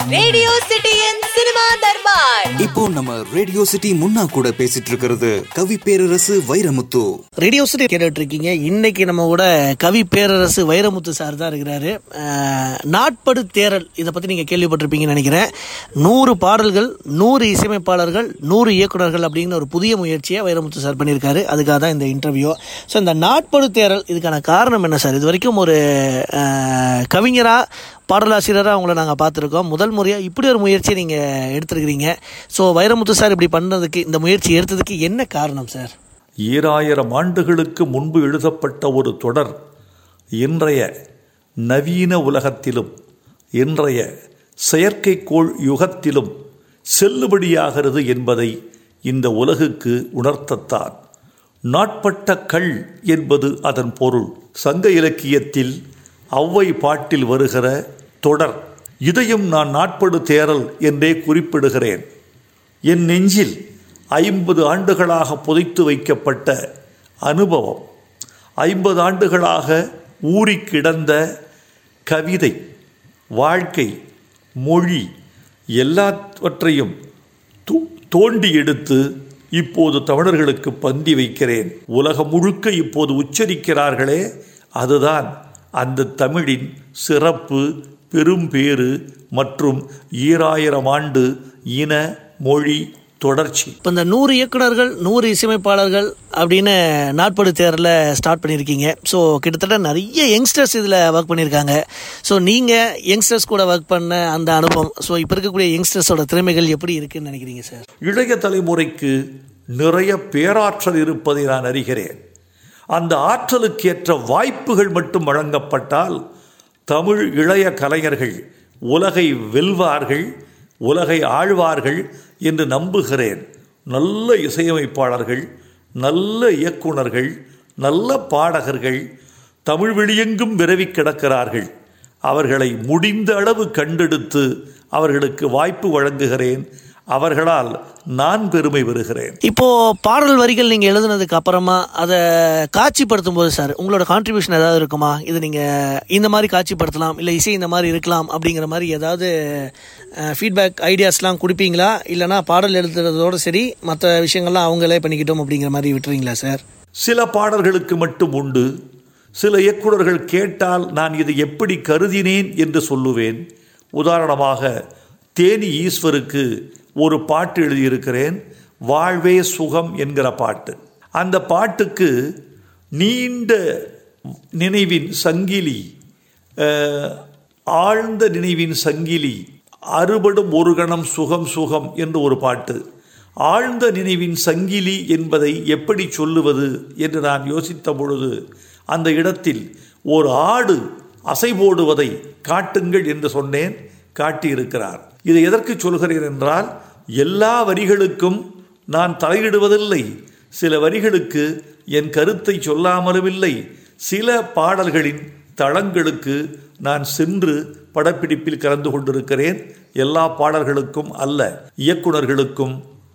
Radio சிட்டியின் cinema Darbar. இப்போ நம்ம ரேடியோ சிட்டி முன்னா கூட பேசிட்டு இருக்கிறது கவி பேரரசு வைரமுத்து. ரேடியோ சிட்டி கேட்டுட்டு இருக்கீங்க இன்னைக்கு நம்ம கூட கவி பேரரசு வைரமுத்து சார் தான் இருக்கிறாரு. நாட்படு தேரல் இதை பற்றி நீங்கள் கேள்விப்பட்டிருப்பீங்கன்னு நினைக்கிறேன். நூறு பாடல்கள் நூறு இசையமைப்பாளர்கள் நூறு இயக்குனர்கள் அப்படிங்கிற ஒரு புதிய முயற்சியை வைரமுத்து சார் பண்ணியிருக்காரு. அதுக்காக தான் இந்த இன்டர்வியூ ஸோ இந்த நாட்படு தேரல் இதுக்கான காரணம் என்ன சார் இது வரைக்கும் ஒரு கவிஞராக பாடலாசிரியராக அவங்கள நாங்கள் பார்த்துருக்கோம். முதல் முறையாக இப்படி ஒரு முயற்சியை நீங்கள் எடுத்திருக்கிறீங்க. ஸோ வைரமுத்து சார் இப்படி பண்ணதுக்கு இந்த முயற்சி எடுத்ததுக்கு என்ன காரணம் சார்? ஈராயிரம் ஆண்டுகளுக்கு முன்பு எழுதப்பட்ட ஒரு தொடர் இன்றைய நவீன உலகத்திலும் இன்றைய செயற்கைக்கோள் யுகத்திலும் செல்லுபடியாகிறது என்பதை இந்த உலகுக்கு உணர்த்தத்தான். நாட்பட்ட கள் என்பது அதன் பொருள். சங்க இலக்கியத்தில் ஔவை பாட்டில் வருகிற தொடர். இதையும் நான் நாட்படு தேரல் என்றே குறிப்பிடுகிறேன். என் நெஞ்சில் ஐம்பது ஆண்டுகளாக புதைத்து வைக்கப்பட்ட அனுபவம் ஐம்பது ஆண்டுகளாக ஊறி கிடந்த கவிதை வாழ்க்கை மொழி எல்லாவற்றையும் தோ- தோண்டி எடுத்து இப்போது தமிழர்களுக்கு பந்தி வைக்கிறேன். உலகம் முழுக்க இப்போது உச்சரிக்கிறார்களே அதுதான் அந்த தமிழின் சிறப்பு பெரும்பேறு மற்றும் ஈராயிரம் ஆண்டு இன மொழி தொடர்ச்சி. இப்போ இந்த நூறு இயக்குனர்கள் நூறு இசையமைப்பாளர்கள் அப்படின்னு நாட்படு தேரில் ஸ்டார்ட் பண்ணியிருக்கீங்க. ஸோ கிட்டத்தட்ட நிறைய யங்ஸ்டர்ஸ் இதில் ஒர்க் பண்ணியிருக்காங்க. ஸோ நீங்கள் யங்ஸ்டர்ஸ் கூட ஒர்க் பண்ண அந்த அனுபவம் ஸோ இப்போ இருக்கக்கூடிய யங்ஸ்டர்ஸோட திறமைகள் எப்படி இருக்குன்னு நினைக்கிறீங்க சார் இளைய தலைமுறைக்கு நிறைய பேராற்றல் இருப்பதை நான் அறிகிறேன். அந்த ஆற்றலுக்கு ஏற்ற வாய்ப்புகள் மட்டும் வழங்கப்பட்டால் தமிழ் இளைய கலைஞர்கள் உலகை வெல்வார்கள் உலகை ஆழ்வார்கள் என்று நம்புகிறேன். நல்ல இசையமைப்பாளர்கள் நல்ல இயக்குனர்கள் நல்ல பாடகர்கள் தமிழ் வெளியெங்கும் விரவி கிடக்கிறார்கள். அவர்களை முடிந்த அளவு கண்டெடுத்து அவர்களுக்கு வாய்ப்பு வழங்குகிறேன். அவர்களால் நான் பெருமை பெறுகிறேன். இப்போ பாடல் வரிகள் நீங்கள் எழுதுனதுக்கு அப்புறமா அதை காட்சிப்படுத்தும் போது சார் உங்களோட கான்ட்ரிபியூஷன் ஏதாவது இருக்குமா? இது நீங்கள் இந்த மாதிரி காட்சிப்படுத்தலாம் இல்லை இசை இந்த மாதிரி இருக்கலாம் அப்படிங்கிற மாதிரி ஏதாவது ஃபீட்பேக் ஐடியாஸ்லாம் கொடுப்பீங்களா? இல்லைனா பாடல் எழுதுறதோடு சரி மற்ற விஷயங்கள்லாம் அவங்களே பண்ணிக்கிட்டோம் அப்படிங்கிற மாதிரி விட்டுறீங்களா சார்? சில பாடல்களுக்கு மட்டும் உண்டு. சில இயக்குனர்கள் கேட்டால் நான் இதை எப்படி கருதினேன் என்று சொல்லுவேன். உதாரணமாக தேனி ஈஸ்வருக்கு ஒரு பாட்டு எழுதியிருக்கிறேன் வாழ்வே சுகம் என்கிற பாட்டு. அந்த பாட்டுக்கு நீண்ட நினைவின் சங்கிலி ஆழ்ந்த நினைவின் சங்கிலி அறுபடும் ஒரு கணம் சுகம் சுகம் என்று ஒரு பாட்டு. ஆழ்ந்த நினைவின் சங்கிலி என்பதை எப்படி சொல்லுவது என்று நான் யோசித்த பொழுது அந்த இடத்தில் ஒரு ஆடு அசை போடுவதை காட்டுங்கள் என்று சொன்னேன் காட்டியிருக்கிறார். இதை எதற்கு சொல்கிறேன் என்றால் எல்லா வரிகளுக்கும் நான் தலையிடுவதில்லை. சில வரிகளுக்கு என் கருத்தை சொல்லாமலும் இல்லை சில பாடல்களின் தளங்களுக்கு நான் சென்று படப்பிடிப்பில் கலந்து கொண்டிருக்கிறேன். எல்லா பாடல்களுக்கும் அல்ல. இயக்குனர்களுக்கும்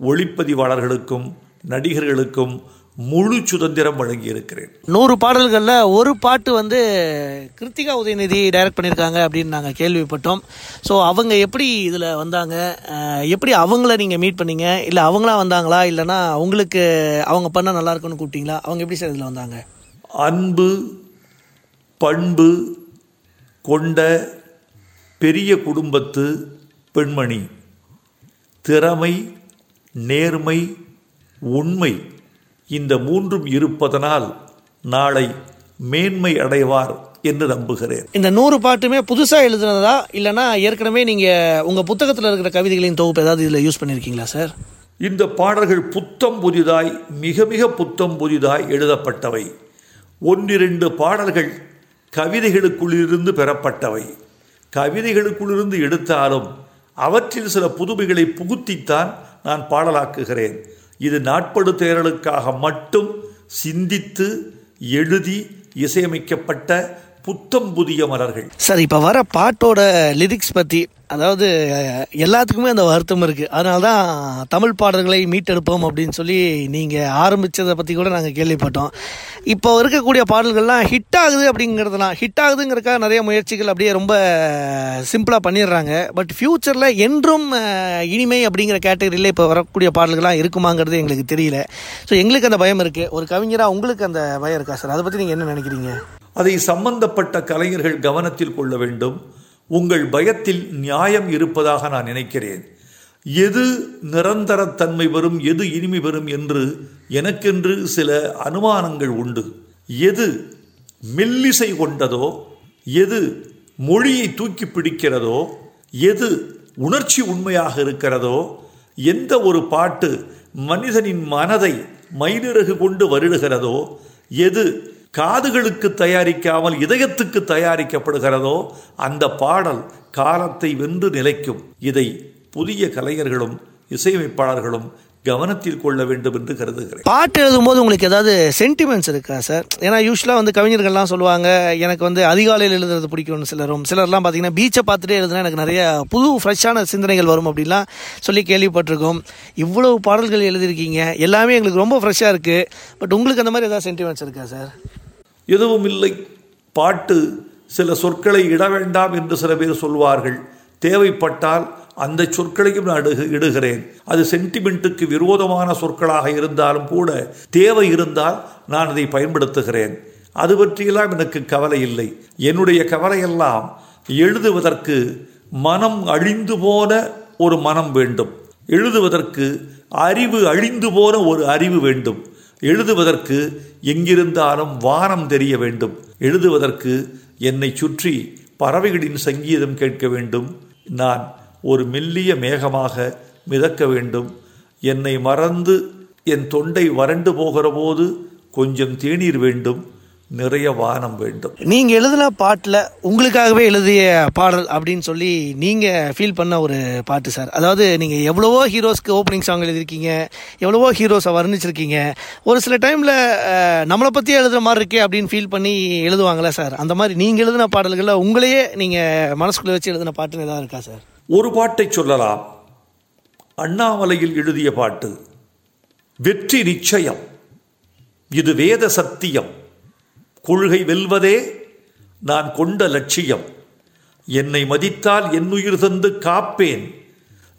ஒளிப்பதிவாளர்களுக்கும் நடிகர்களுக்கும் முழு சுதந்திரம் வழங்கியிருக்கிறேன். நூறு பாடல்களில் ஒரு பாட்டு வந்து கிருத்திகா உதயநிதி டைரக்ட் பண்ணியிருக்காங்க அப்படின்னு நாங்கள் கேள்விப்பட்டோம். ஸோ அவங்க எப்படி இதில் வந்தாங்க? எப்படி அவங்கள நீங்கள் மீட் பண்ணீங்க? இல்லை அவங்களா வந்தாங்களா? இல்லைனா அவங்களுக்கு அவங்க பண்ணால் நல்லா இருக்கும்னு கூப்பிட்டீங்களா? அவங்க எப்படி சார் இதில் வந்தாங்க? அன்பு பண்பு கொண்ட பெரிய குடும்பத்து பெண்மணி. திறமை நேர்மை உண்மை. இந்த மூன்றும் இருப்பதனால் நாளை மேன்மை அடைவார் என்று நம்புகிறேன். இந்த நூறு பாட்டுமே புதுசாக எழுதுனதா? இல்லைனா ஏற்கனவே நீங்கள் உங்கள் புத்தகத்தில் இருக்கிற கவிதைகளின் தொகுப்பு ஏதாவது இதில் யூஸ் பண்ணியிருக்கீங்களா சார்? இந்த பாடல்கள் புத்தம் புதிதாய் மிக மிக புத்தம் புதிதாய் எழுதப்பட்டவை. ஒன்றிரண்டு பாடல்கள் கவிதைகளுக்குள்ளிருந்து பெறப்பட்டவை. கவிதைகளுக்குள்ளிருந்து எடுத்தாலும் அவற்றில் சில புதுமைகளை புகுத்தித்தான் நான் பாடலாக்குகிறேன். இது நாட்படு தேரலுக்காக மட்டும் சிந்தித்து எழுதி இசையமைக்கப்பட்ட புத்தம் புதிய மலர்கள். சார் இப்போ வர பாட்டோட லிரிக்ஸ் பற்றி அதாவது எல்லாத்துக்குமே அந்த வருத்தம் இருக்குது அதனால தான் தமிழ் பாடல்களை மீட்டெடுப்போம் அப்படின்னு சொல்லி நீங்கள் ஆரம்பித்ததை பற்றி கூட நாங்கள் கேள்விப்பட்டோம். இப்போ இருக்கக்கூடிய பாடல்கள்லாம் ஹிட் ஆகுது அப்படிங்கிறதுலாம் ஹிட் ஆகுதுங்கிறக்காக நிறைய முயற்சிகள் அப்படியே ரொம்ப சிம்பிளாக பண்ணிடுறாங்க. பட் ஃப்யூச்சரில் என்றும் இனிமை அப்படிங்கிற கேட்டகரியில் இப்போ வரக்கூடிய பாடல்கள்லாம் இருக்குமாங்கிறது எங்களுக்கு தெரியல. ஸோ எங்களுக்கு அந்த பயம் இருக்குது ஒரு கவிஞராக உங்களுக்கு அந்த பயம் இருக்கா சார் அதை பற்றி நீங்கள் என்ன நினைக்கிறீங்க? அதை சம்பந்தப்பட்ட கலைஞர்கள் கவனத்தில் கொள்ள வேண்டும். உங்கள் பயத்தில் நியாயம் இருப்பதாக நான் நினைக்கிறேன். எது நிரந்தரத்தன்மை பெறும் எது இனிமை பெறும் என்று எனக்கென்று சில அனுமானங்கள் உண்டு. எது மெல்லிசை கொண்டதோ எது மொழியை தூக்கி பிடிக்கிறதோ எது உணர்ச்சி உண்மையாக இருக்கிறதோ எந்த ஒரு பாட்டு மனிதனின் மனதை மயிலிறகு கொண்டு வருடுகிறதோ எது காதுகளுக்கு தயாரிக்காமல் இதயத்துக்கு தயாரிக்கப்படுகிறதோ அந்த பாடல் காலத்தை வென்று நிலைக்கும். இதை புதிய கலைஞர்களும் இசையமைப்பாளர்களும் கவனத்தில் கொள்ள வேண்டும் என்று கருதுகிறேன். பாட்டு எழுதும்போது உங்களுக்கு ஏதாவது சென்டிமெண்ட்ஸ் இருக்கா சார் ஏன்னா யூஸ்வலாக வந்து கவிஞர்கள்லாம் சொல்லுவாங்க எனக்கு வந்து அதிகாலையில் எழுதுறது பிடிக்கும்னு சிலரும். சிலர்லாம் பார்த்தீங்கன்னா பீச்சை பார்த்துட்டே எழுதுனா எனக்கு நிறைய புது ஃப்ரெஷ்ஷான சிந்தனைகள் வரும் அப்படிலாம் சொல்லி கேள்விப்பட்டிருக்கோம். இவ்வளவு பாடல்கள் எழுதியிருக்கீங்க எல்லாமே எங்களுக்கு ரொம்ப ஃப்ரெஷ்ஷாக இருக்குது பட் உங்களுக்கு அந்த மாதிரி ஏதாவது சென்டிமெண்ட்ஸ் இருக்கா சார் எதுவும் இல்லை பாட்டு சில சொற்களை இட வேண்டாம் என்று சில பேர் சொல்வார்கள். தேவைப்பட்டால் அந்த சொற்களையும் நான் இடு- இடுகிறேன். அது சென்டிமெண்ட்டுக்கு விரோதமான சொற்களாக இருந்தாலும் கூட தேவை இருந்தால் நான் அதை பயன்படுத்துகிறேன். அது பற்றியெல்லாம் எனக்கு கவலை இல்லை. என்னுடைய கவலையெல்லாம் எழுதுவதற்கு மனம் அழிந்து போன ஒரு மனம் வேண்டும். எழுதுவதற்கு அறிவு அழிந்து போன ஒரு அறிவு வேண்டும். எழுதுவதற்கு எங்கிருந்தாலும் வானம் தெரிய வேண்டும். எழுதுவதற்கு என்னை சுற்றி பறவைகளின் சங்கீதம் கேட்க வேண்டும். நான் ஒரு மெல்லிய மேகமாக மிதக்க வேண்டும். என்னை மறந்து என் தொண்டை வறண்டு போகிற போது கொஞ்சம் தேநீர் வேண்டும். நிறைய வானம் வேண்டும். நீங்கள் எழுதின பாட்டில் உங்களுக்காகவே எழுதிய பாடல் அப்படின்னு சொல்லி நீங்கள் ஃபீல் பண்ண ஒரு பாட்டு சார். அதாவது நீங்கள் எவ்வளவோ ஹீரோஸ்க்கு ஓப்பனிங் சாங் எழுதியிருக்கீங்க எவ்வளவோ ஹீரோஸை வர்ணிச்சிருக்கீங்க. ஒரு சில டைமில் நம்மளை பற்றியே எழுதுற மாதிரி இருக்கே அப்படின்னு ஃபீல் பண்ணி எழுதுவாங்களே சார். அந்த மாதிரி நீங்கள் எழுதின பாடல்களில் உங்களையே நீங்கள் மனசுக்குள்ளே வச்சு எழுதின பாட்டுன்னு ஏதாவது இருக்கா சார்? ஒரு பாட்டை சொல்லலாம். அண்ணாமலையில் எழுதிய பாட்டு வெற்றி நிச்சயம் இது வேத சத்தியம் கொள்கை வெல்வதே நான் கொண்ட லட்சியம். என்னை மதித்தால் என்னுயிர் தந்து காப்பேன்.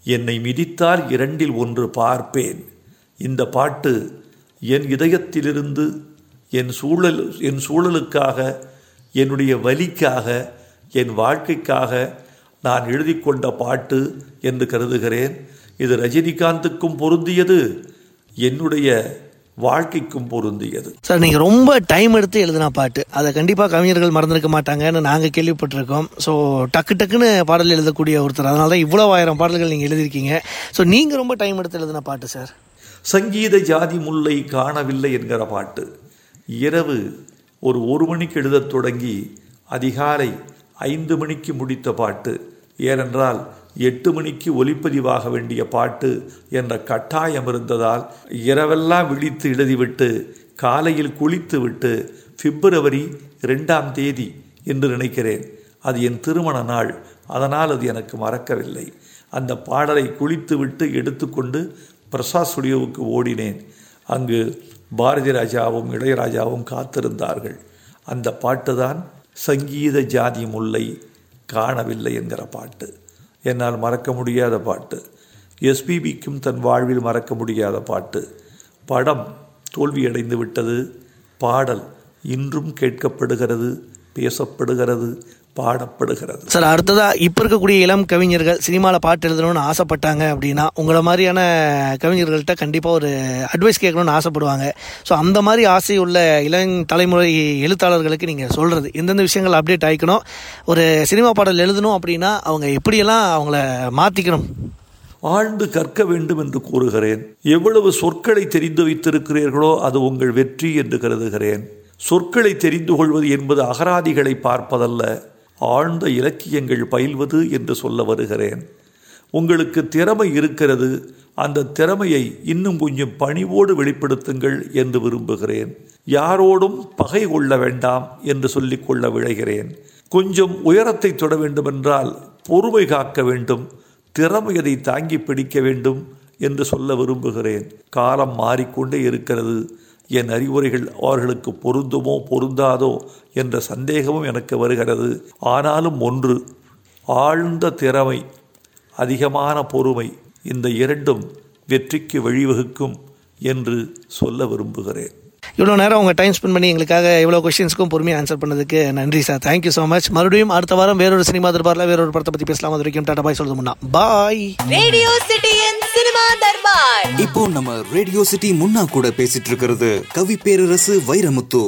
என்னை மிதித்தால் இரண்டில் ஒன்று பார்ப்பேன். இந்த பாட்டு என் இதயத்திலிருந்து என் சூழல் என் சூழலுக்காக என்னுடைய வலிக்காக என் வாழ்க்கைக்காக நான் எழுதி கொண்ட பாட்டு என்று கருதுகிறேன். இது ரஜினிகாந்துக்கும் பொருந்தியது. என்னுடைய வாழ்க்கைக்கும் பொருந்தியது. சார் நீங்கள் ரொம்ப டைம் எடுத்து எழுதின பாட்டு. அதை கண்டிப்பாக கவிஞர்கள் மறந்துருக்க மாட்டாங்கன்னு நாங்கள் கேள்விப்பட்டிருக்கோம். ஸோ டக்கு டக்குன்னு பாடல் எழுதக்கூடிய ஒருத்தர். அதனால தான் இவ்வளோ ஆயிரம் பாடல்கள் நீங்கள் எழுதியிருக்கீங்க. ஸோ நீங்கள் ரொம்ப டைம் எடுத்து எழுதின பாட்டு சார்? சங்கீத ஜாதி முல்லை காணவில்லை என்கிற பாட்டு. இரவு ஒரு ஒரு மணிக்கு எழுதத் தொடங்கி அதிகாலை ஐந்து மணிக்கு முடித்த பாட்டு. ஏனென்றால் எட்டு மணிக்கு ஒலிப்பதிவாக வேண்டிய பாட்டு என்ற கட்டாயம் இருந்ததால் இரவெல்லாம் விழித்து எழுதிவிட்டு காலையில் குளித்து விட்டு பிப்ரவரி ரெண்டாம் தேதி என்று நினைக்கிறேன். அது என் திருமண நாள். அதனால் அது எனக்கு மறக்கவில்லை. அந்த பாடலை குளித்துவிட்டு எடுத்துக்கொண்டு பிரசாத் ஸ்டுடியோவுக்கு ஓடினேன். அங்கு பாரதி ராஜாவும் இளையராஜாவும் காத்திருந்தார்கள். அந்த பாட்டு தான் சங்கீத ஜாதி முல்லை காணவில்லை என்கிற பாட்டு. என்னால் மறக்க முடியாத பாட்டு. எஸ்பிபிக்கும் தன் வாழ்வில் மறக்க முடியாத பாட்டு. படம் தோல்வியடைந்து விட்டது பாடல் இன்றும் கேட்கப்படுகிறது பேசப்படுகிறது. பாடப்படுகிறது. சார் அடுத்ததாக இப்போ இருக்கக்கூடிய இளம் கவிஞர்கள் சினிமாவில் பாட்டு எழுதணும்னு ஆசைப்பட்டாங்க அப்படின்னா உங்களை மாதிரியான கவிஞர்கள்ட்ட கண்டிப்பாக ஒரு அட்வைஸ் கேட்கணும்னு ஆசைப்படுவாங்க. ஸோ அந்த மாதிரி ஆசை உள்ள இளம் தலைமுறை எழுத்தாளர்களுக்கு நீங்கள் சொல்கிறது எந்தெந்த விஷயங்கள் அப்டேட் ஆகிக்கணும் ஒரு சினிமா பாடல் எழுதணும் அப்படின்னா அவங்க எப்படியெல்லாம் அவங்கள மாற்றிக்கணும் ஆழ்ந்து கற்க வேண்டும் என்று கூறுகிறேன். எவ்வளவு சொற்களை தெரிந்து வைத்திருக்கிறீர்களோ அது உங்கள் வெற்றி என்று கருதுகிறேன். சொற்களை தெரிந்து கொள்வது என்பது அகராதிகளை பார்ப்பதல்ல. ஆழ்ந்த இலக்கியங்கள் பயில்வது என்று சொல்ல வருகிறேன். உங்களுக்கு திறமை இருக்கிறது அந்த திறமையை இன்னும் கொஞ்சம் பணிவோடு வெளிப்படுத்துங்கள் என்று விரும்புகிறேன். யாரோடும் பகை கொள்ள வேண்டாம் என்று சொல்லிக்கொள்ள விழைகிறேன். கொஞ்சம் உயரத்தை தொட வேண்டுமென்றால் பொறுமை காக்க வேண்டும் திறமையதை தாங்கி பிடிக்க வேண்டும் என்று சொல்ல விரும்புகிறேன். காலம் மாறிக்கொண்டே இருக்கிறது. என் அறிவுரைகள் அவர்களுக்கு பொருந்துமோ பொருந்தாதோ என்ற சந்தேகமும் எனக்கு வருகிறது. ஆனாலும் ஒன்று ஆழ்ந்த திறமை அதிகமான பொறுமை இந்த இரண்டும் வெற்றிக்கு வழிவகுக்கும் என்று சொல்ல விரும்புகிறேன். இவ்வளோ நேரம் உங்கள் டைம் ஸ்பெண்ட் பண்ணி எங்களுக்காக இவ்வளோ கொஸ்டின்ஸ்க்கும் பொறுமையாக ஆன்சர் பண்ணதுக்கு நன்றி சார் தேங்க்யூ ஸோ மச் மறுபடியும் அடுத்த வாரம் வேறொரு சினிமா தர்பாரில் வேறொரு படத்தை பற்றி பேசலாம். அது வரைக்கும் டாடா பாய் சொல்லுது முன்னா. பாய் ரேடியோ சிட்டியின் சினிமா தர்பார். இப்போ நம்ம ரேடியோ சிட்டி முன்னா கூட பேசிட்டு இருக்கிறது கவி பேரரசு வைரமுத்து.